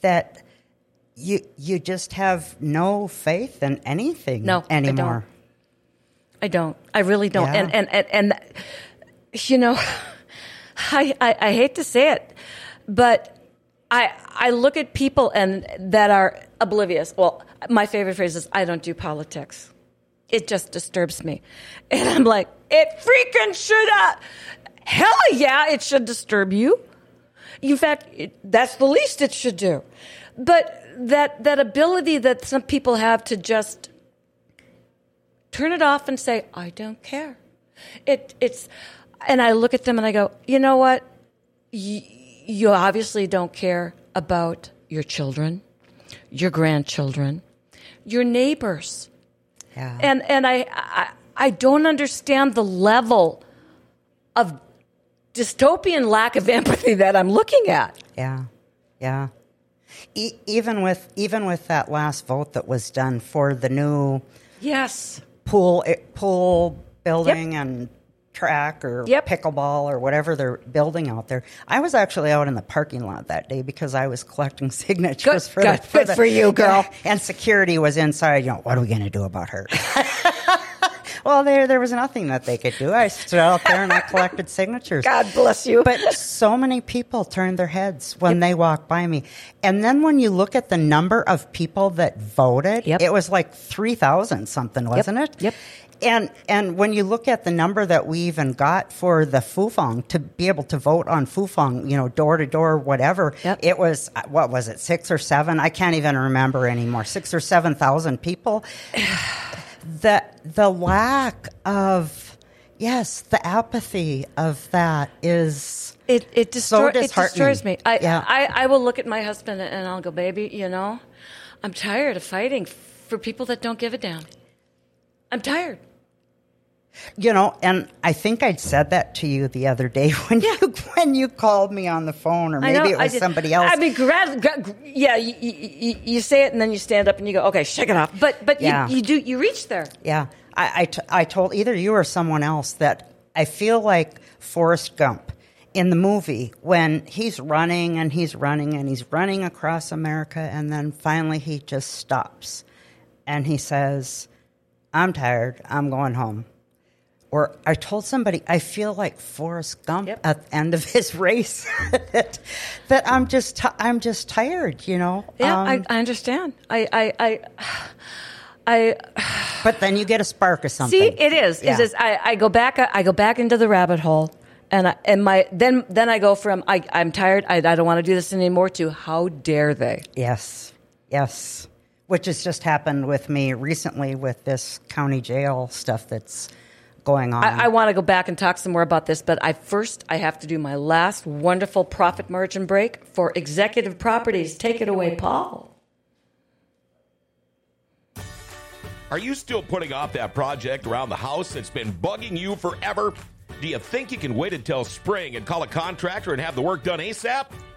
that you you just have no faith in anything No, I don't. anymore. I don't. I really don't. Yeah. And, and and and you know, *laughs* I, I I hate to say it, but I I look at people and that are oblivious. Well, my favorite phrase is I don't do politics. It just disturbs me, and I'm like, it freaking should. Uh, hell yeah, it should disturb you. In fact, it, that's the least it should do. But that that ability that some people have to just turn it off and say, I don't care. It, it's, and I look at them and I go, you know what? Y- you obviously don't care about your children, your grandchildren, your neighbors. Yeah. And, and I, I, I don't understand the level of dystopian lack of empathy that I'm looking at. Yeah, yeah. E- even with even with that last vote that was done for the new Yes. Pool eh, pool building and track or Yep. pickleball or whatever they're building out there. I was actually out in the parking lot that day because I was collecting *laughs* signatures Good- for good- the for good the- for you, girl. And security was inside. You know, what are we going to do about her? *laughs* well, there there was nothing that they could do. I stood out there and I *laughs* collected signatures. God bless you. But so many people turned their heads when they walked by me. And then when you look at the number of people that voted, Yep. it was like 3,000 something, wasn't it? Yep. And and when you look at the number that we even got for the Fufeng to be able to vote on Fufeng, you know, door to door, whatever, Yep. it was what was it, six or seven? I can't even remember anymore. Six or seven thousand people. *sighs* *sighs* the the lack of yes, the apathy of that is It it, destroy, it disheartening. destroys me. I, Yeah. I I will look at my husband and I'll go, baby, you know, I'm tired of fighting for people that don't give a damn. I'm tired. You know, and I think I'd said that to you the other day *laughs* when you when you called me on the phone, or maybe know. it was somebody else. I mean, gra- gra- gr- yeah, you, you, you say it and then you stand up and you go, okay, shake it off. But but Yeah. you, you do you reach there. yeah, I, I, t- I told either you or someone else that I feel like Forrest Gump in the movie when he's running and he's running and he's running across America, and then finally he just stops and he says, "I'm tired. I'm going home." Or I told somebody I feel like Forrest Gump Yep. at the end of his *laughs* race that, *laughs* that I'm just ti I'm just tired, you know. Yeah, Um, I, I understand. I I I. I *sighs* but then you get a spark or something. See, it is. Yeah. It is. I, I go back. I go back into the rabbit hole, and I, and my then then I go from I, I'm tired. I, I don't want to do this anymore. To how dare they? Yes, yes. Which has just happened with me recently with this county jail stuff that's going on. I, I want to go back and talk some more about this, but I first I have to do my last wonderful profit margin break for executive properties. Take it away, Paul. Are you still putting off that project around the house that's been bugging you forever? Do you think you can wait until spring and call a contractor and have the work done ASAP?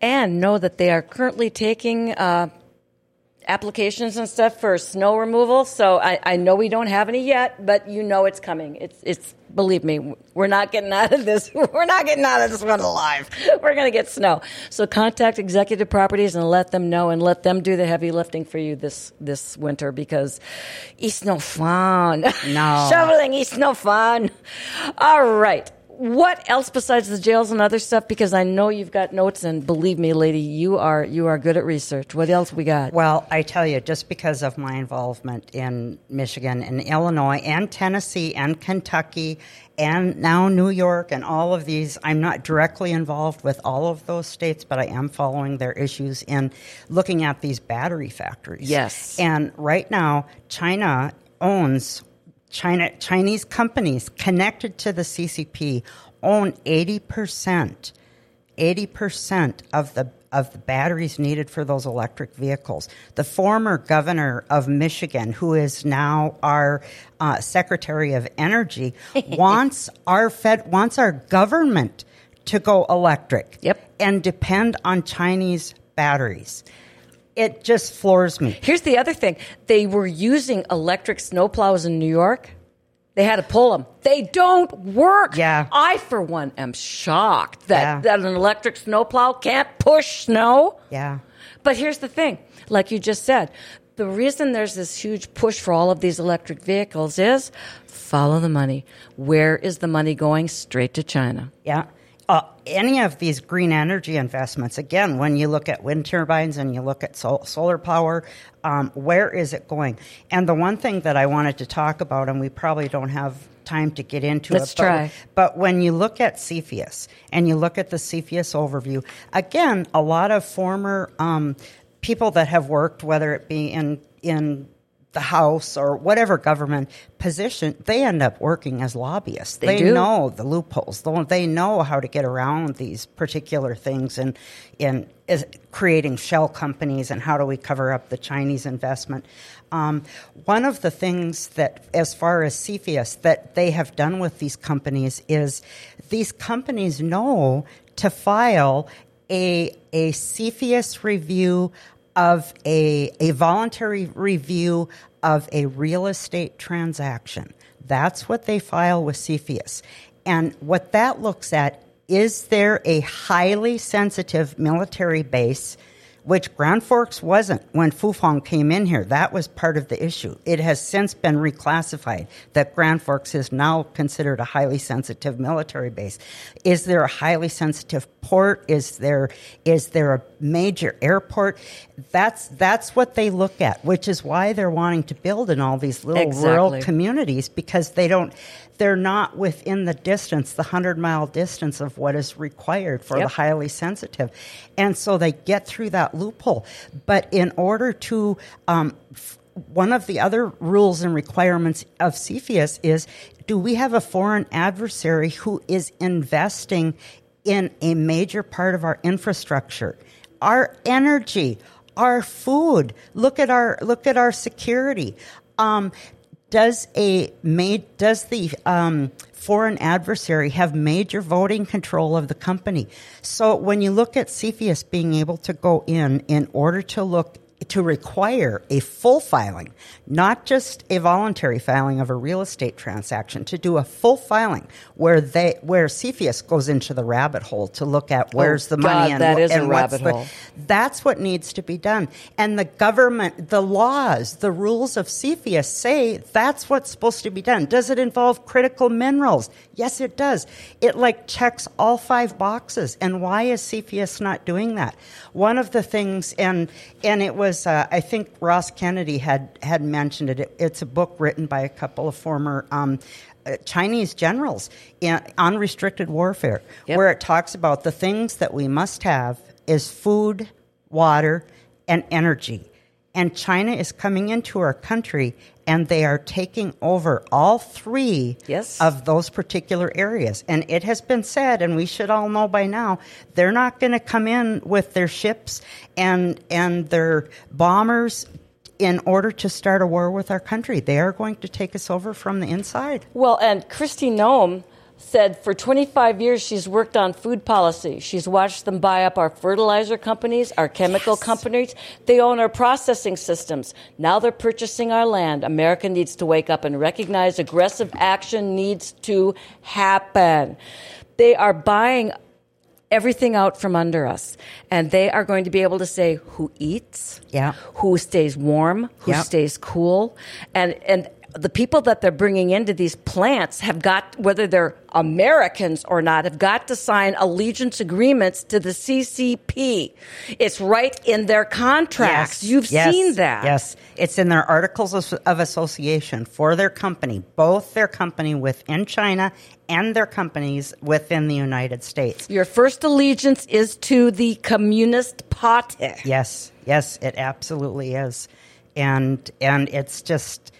And know that they are currently taking uh, applications and stuff for snow removal. So I, I know we don't have any yet, but you know it's coming. It's it's believe me, we're not getting out of this. *laughs* We're not getting out of this one alive. *laughs* We're going to get snow. So contact Executive Properties and let them know, and let them do the heavy lifting for you this this winter because it's no fun. *laughs* No. shoveling is no fun. All right. What else besides the jails and other stuff? Because I know you've got notes, and believe me, lady, you are you are good at research. What else we got? Well, I tell you, just because of my involvement in Michigan and Illinois and Tennessee and Kentucky and now New York and all of these, I'm not directly involved with all of those states, but I am following their issues in looking at these battery factories. Yes. And right now, China owns China Chinese companies connected to the CCP own 80%. 80% of the of the batteries needed for those electric vehicles. The former governor of Michigan, who is now our uh, Secretary of Energy, *laughs* wants our Fed wants our government to go electric. Yep. And depend on Chinese batteries. It just floors me. Here's the other thing: they were using electric snowplows in New York. They had to pull them. They don't work. Yeah. I, for one, am shocked that, Yeah. that an electric snowplow can't push snow. Yeah. But here's the thing like you just said, the reason there's this huge push for all of these electric vehicles is follow the money. Where is the money going? Straight to China. Yeah. Uh, any of these green energy investments, again, when you look at wind turbines and you look at sol- solar power, um, where is it going? And the one thing that I wanted to talk about, and we probably don't have time to get into Let's it, but, try. but when you look at CFIUS and you look at the CFIUS overview, again, a lot of former um, people that have worked, whether it be in in the House or whatever government position, they end up working as lobbyists. They do. know the loopholes. They- They know how to get around these particular things and in is creating shell companies and how do we cover up the Chinese investment. Um, one of the things that, as far as CFIUS, that they have done with these companies is these companies know to file a a CFIUS review of a, a voluntary review of a real estate transaction. That's what they file with CFIUS. And what that looks at is there a highly sensitive military base, which Grand Forks wasn't when Fufeng came in here. That was part of the issue. It has since been reclassified that Grand Forks is now considered a highly sensitive military base. Is there a highly sensitive port? Is there is there a major airport? That's that's what they look at, which is why they're wanting to build in all these little rural Exactly. communities because they don't they're not within the distance, the hundred mile distance of what is required for Yep. the highly sensitive, and so they get through that loophole. But in order to um, f- one of the other rules and requirements of CFIUS is do we have a foreign adversary who is investing in a major part of our infrastructure, our energy, our food? Look at our look at our security. Um, does a ma- does the um, foreign adversary have major voting control of the company? So when you look at CFIUS being able to go in in order to look to require a full filing, not just a voluntary filing of a real estate transaction, to do a full filing where they where CFIUS goes into the rabbit hole to look at oh, where's the money God, and, that is a and what's rabbit the- hole. that's what needs to be done. And the government, the laws, the rules of CFIUS say that's what's supposed to be done. Does it involve critical minerals? Yes, it does. It like checks all five boxes. And why is CFIUS not doing that? One of the things, and and it was, uh, I think Ross Kennedy had had mentioned it. it. It's a book written by a couple of former. Um, uh, Chinese generals in, Unrestricted warfare, Yep. where it talks about the things that we must have is food, water, and energy. And China is coming into our country and they are taking over all three Yes. of those particular areas. And it has been said, and we should all know by now, they're not going to come in with their ships and, and their bombers in order to start a war with our country. They are going to take us over from the inside. Well, and Kristi Noem said for 25 years she's worked on food policy. She's watched them buy up our fertilizer companies, our chemical companies. They own our processing systems. Now they're purchasing our land. America needs to wake up and recognize aggressive action needs to happen. They are buying everything out from under us. And they are going to be able to say who eats, Yeah. who stays warm, who Yeah. stays cool, and and the people that they're bringing into these plants have got whether they're Americans or not have got to sign allegiance agreements to the CCP. It's right in their contracts. You've yes, seen that. Yes, it's in their articles of, of association for their company, both their company within China and their companies within the United States. Your first allegiance is to the Communist Party. Yes, yes, it absolutely is, and and it's just.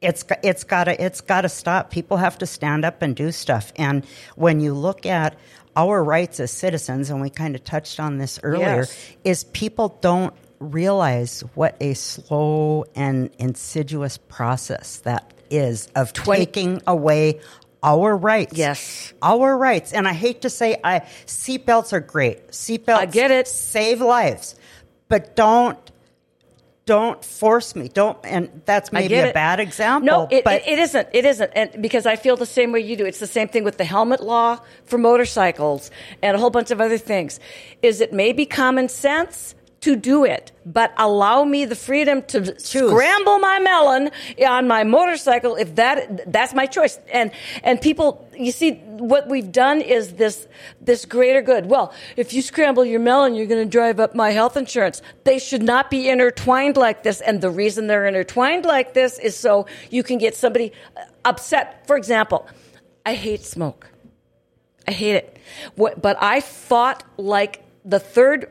It's got- it's got to it's got to stop. People have to stand up and do stuff. And when you look at our rights as citizens, and we kind of touched on this earlier, Yes. is people don't realize what a slow and insidious process that is of Twenty- taking away our rights. Yes. Our rights. And I hate to say I seatbelts are great. Seatbelts I get it. save lives. But don't don't force me. Don't and that's maybe a it. bad example. No, it, but it, it isn't. It isn't. And because I feel the same way you do. It's the same thing with the helmet law for motorcycles and a whole bunch of other things. Is it maybe common sense to do it, but allow me the freedom to scramble my melon on my motorcycle if that that's my choice. And and people, you see, what we've done is this this greater good. Well, if you scramble your melon, you're going to drive up my health insurance. They should not be intertwined like this. And the reason they're intertwined like this is so you can get somebody uh, upset. For example, I hate smoke. I hate it. What, but I fought like the third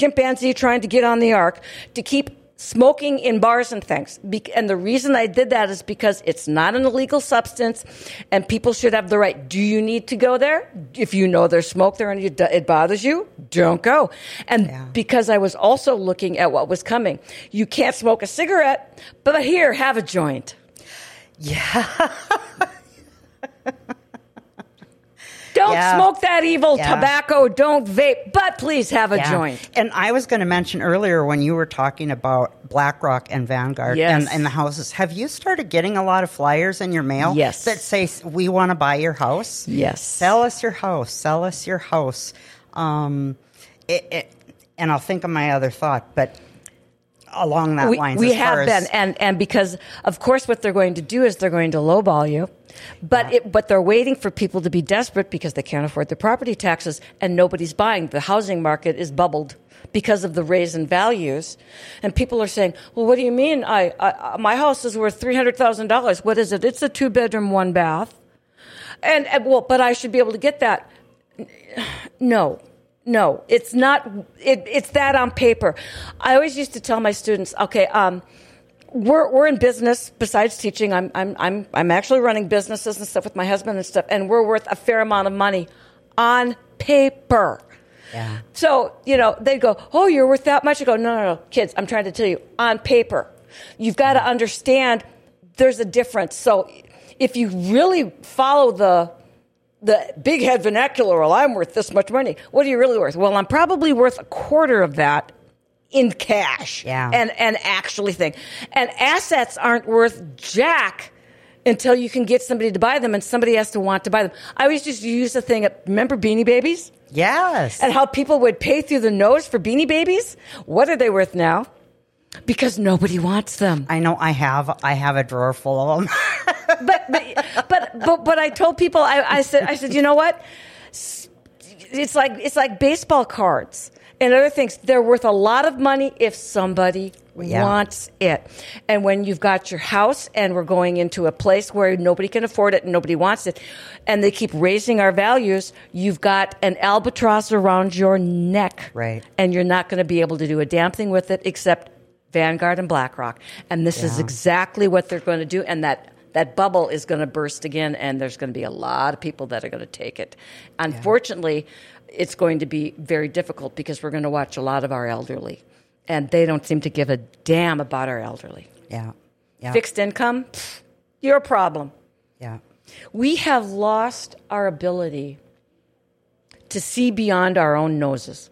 chimpanzee trying to get on the ark to keep smoking in bars and things. And the reason I did that is because it's not an illegal substance and people should have the right. Do you need to go there? If you know there's smoke there and you, it bothers you, don't go. And Yeah. because I was also looking at what was coming, you can't smoke a cigarette, but here, have a joint. *laughs* Don't Yeah. smoke that evil Yeah. tobacco. Don't vape, but please have a Yeah. joint. And I was going to mention earlier when you were talking about BlackRock and Vanguard Yes. and, and the houses, have you started getting a lot of flyers in your mail Yes. that say, we want to buy your house? Yes. Sell us your house. Sell us your house. Um, it, it, and I'll think of my other thought, but along that we, lines. we have been, and and because of course what they're going to do is they're going to lowball you, but it, but they're waiting for people to be desperate because they can't afford the property taxes and nobody's buying. The housing market is bubbled because of the raise in values, and people are saying, "Well, what do you mean? I, I my house is worth three hundred thousand dollars. What is it? It's a two bedroom, one bath." And, and well, but I should be able to get that. No, no, it's not. It, it's that on paper. I always used to tell my students, okay, um, we're we're in business. Besides teaching, I'm I'm I'm I'm actually running businesses and stuff with my husband and stuff, and we're worth a fair amount of money on paper. Yeah. So you know they go, oh, you're worth that much. I go, no, no, no, kids. I'm trying to tell you on paper. You've got to understand there's a difference. So if you really follow the the big head vernacular, well, I'm worth this much money. What are you really worth? Well, I'm probably worth a quarter of that in cash Yeah. and, and actually think. And assets aren't worth jack until you can get somebody to buy them and somebody has to want to buy them. I always just use the thing, remember Beanie Babies? Yes. And how people would pay through the nose for Beanie Babies? What are they worth now? Because nobody wants them. I know I have I have a drawer full of them. but, but but but but I told people I, I said I said you know what it's like it's like baseball cards and other things they're worth a lot of money if somebody Yeah. wants it and when you've got your house and we're going into a place where nobody can afford it and nobody wants it and they keep raising our values you've got an albatross around your neck Right. and you're not going to be able to do a damn thing with it except Vanguard and BlackRock. And this is exactly what they're going to do. And that, that bubble is going to burst again, and there's going to be a lot of people that are going to take it. Unfortunately, it's going to be very difficult because we're going to watch a lot of our elderly, and they don't seem to give a damn about our elderly. yeah. Yeah. Fixed income, pfft, your problem. Yeah. We have lost our ability to see beyond our own noses.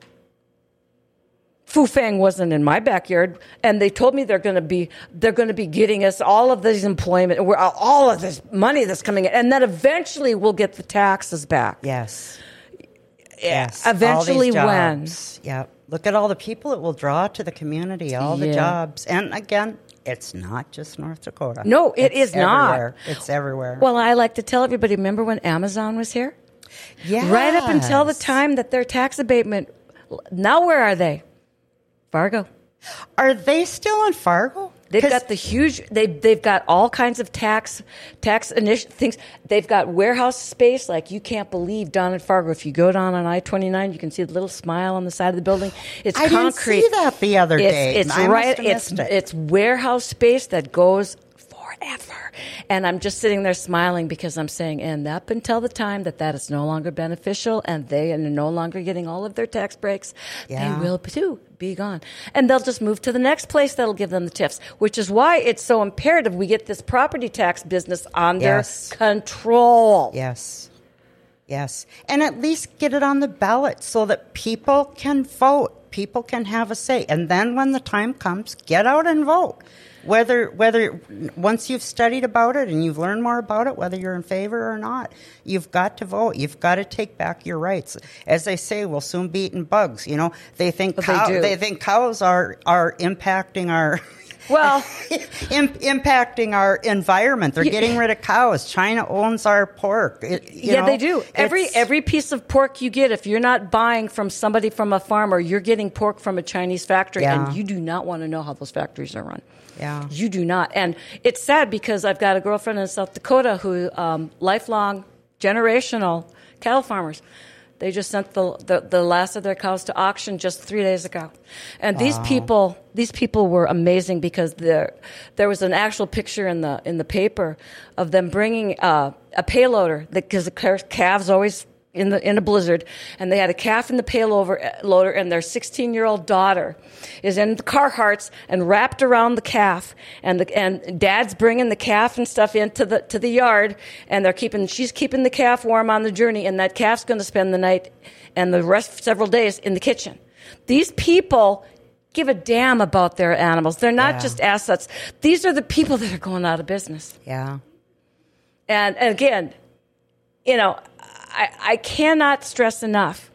Fufeng wasn't in my backyard, and they told me they're going to be they're going to be getting us all of this employment, all of this money that's coming in, and then eventually we'll get the taxes back. Yes. Yes. Eventually, when? Yeah. Look at all the people it will draw to the community, all the Yeah. jobs. And again, it's not just North Dakota. No, it It's is not. It's everywhere. Well, I like to tell everybody. Remember when Amazon was here? yes. Right up until the time that their tax abatement. Now where are they? Fargo. Are they still in Fargo? They've got the huge. They they've got all kinds of tax tax initi- things. They've got warehouse space like you can't believe down in Fargo. If you go down on I twenty nine, you can see the little smile on the side of the building. It's I didn't see that the other It's- day. It's, I right. It's it. it's warehouse space that goes forever. And I'm just sitting there smiling because I'm saying, and up until the time that that is no longer beneficial and they are no longer getting all of their tax breaks, Yeah. they will too be gone. And they'll just move to the next place that'll give them the tips, which is why it's so imperative we get this property tax business under Yes. control. Yes. Yes. And at least get it on the ballot so that people can vote. People can have a say. And then when the time comes, get out and vote. Whether whether once you've studied about it and you've learned more about it, whether you're in favor or not, you've got to vote. You've got to take back your rights. As they say, we'll soon be eating bugs. You know, they think But they they think cows are are impacting our Well, *laughs* Im- impacting our environment. They're getting rid of cows. China owns our pork. It- yeah, know, they do. Every every piece of pork you get, if you're not buying from somebody from a farmer, you're getting pork from a Chinese factory, Yeah. and you do not want to know how those factories are run. Yeah. you do not. And it's sad because I've got a girlfriend in South Dakota who um, lifelong generational cattle farmers. They just sent the, the the last of their cows to auction just three days ago, and these people these people were amazing because there there was an actual picture in the in the paper of them bringing uh, a payloader because the calves always in the in a blizzard, and they had a calf in the payloader eh, loader, and their 16 year old daughter is in the Carhartts and wrapped around the calf, and the and dad's bringing the calf and stuff into the to the yard, and they're keeping she's keeping the calf warm on the journey, and that calf's going to spend the night and the rest several days in the kitchen. These people give a damn about their animals. They're not Yeah. just assets. These are the people that are going out of business. Yeah. And, and again, you know, I, I cannot stress enough.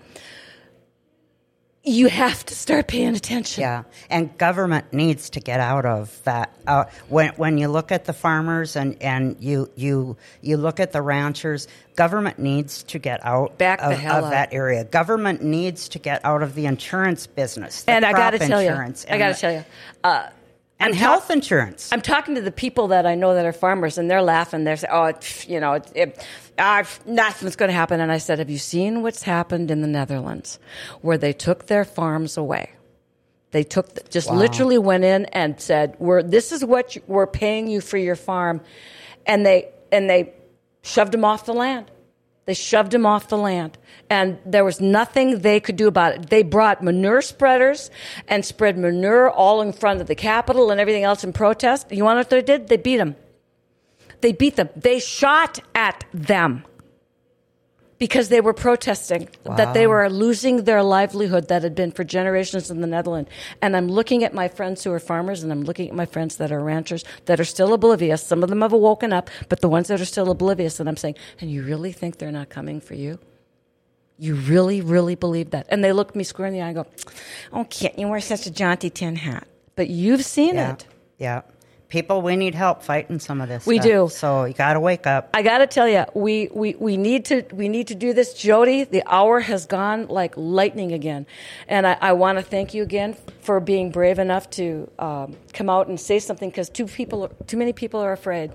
You have to start paying attention. Yeah, and government needs to get out of that. Uh, when when you look at the farmers and, and you you you look at the ranchers, government needs to get out Back of, of that area. Government needs to get out of the insurance business. the And I got to tell you, I got to tell you, uh, and I'm health talk- insurance. I'm talking to the people that I know that are farmers, and they're laughing. They're saying, "Oh, it, you know, it, it, uh, nothing's going to happen." And I said, "Have you seen what's happened in the Netherlands, where they took their farms away? They took just literally went in and said, "We're this is what you, we're paying you for your farm," and they and they shoved them off the land. They shoved him off the land. And there was nothing they could do about it. They brought manure spreaders and spread manure all in front of the Capitol and everything else in protest. You want know what they did? They beat them. They beat them. They shot at them because they were protesting that they were losing their livelihood that had been for generations in the Netherlands. And I'm looking at my friends who are farmers and I'm looking at my friends that are ranchers that are still oblivious. Some of them have woken up, but the ones that are still oblivious, and I'm saying, and you really think they're not coming for you? You really, really believe that? And they look me square in the eye and go, Oh, can't you wear such a jaunty tin hat. But you've seen Yeah. it. Yeah. People, we need help fighting some of this. We stuff. do. So you got to wake up. I got to tell you, we, we, we need to we need to do this, Jodi. The hour has gone like lightning again, and I, I want to thank you again for being brave enough to um, come out and say something because too people too many people are afraid.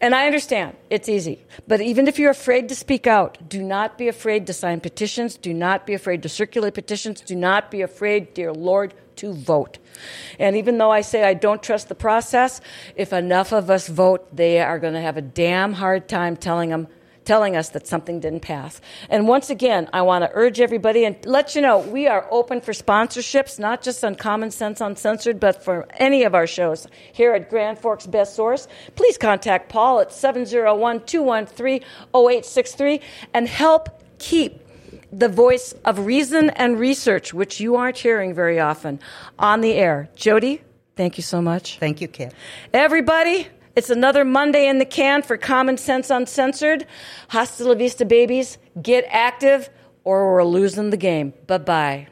And I understand it's easy, but even if you're afraid to speak out, do not be afraid to sign petitions. Do not be afraid to circulate petitions. Do not be afraid, dear Lord, to vote. And even though I say I don't trust the process, if enough of us vote, they are going to have a damn hard time telling them telling us that something didn't pass. And once again, I want to urge everybody and let you know we are open for sponsorships, not just on Common Sense UnSensored, but for any of our shows here at Grand Forks Best Source. Please contact Paul at 701 213 0863 and help keep the voice of reason and research, which you aren't hearing very often, on the air. Jodi, thank you so much. Thank you, Kit. Everybody, it's another Monday in the can for Common Sense UnSensored. Hasta la vista, babies. Get active, or we're losing the game. Bye bye.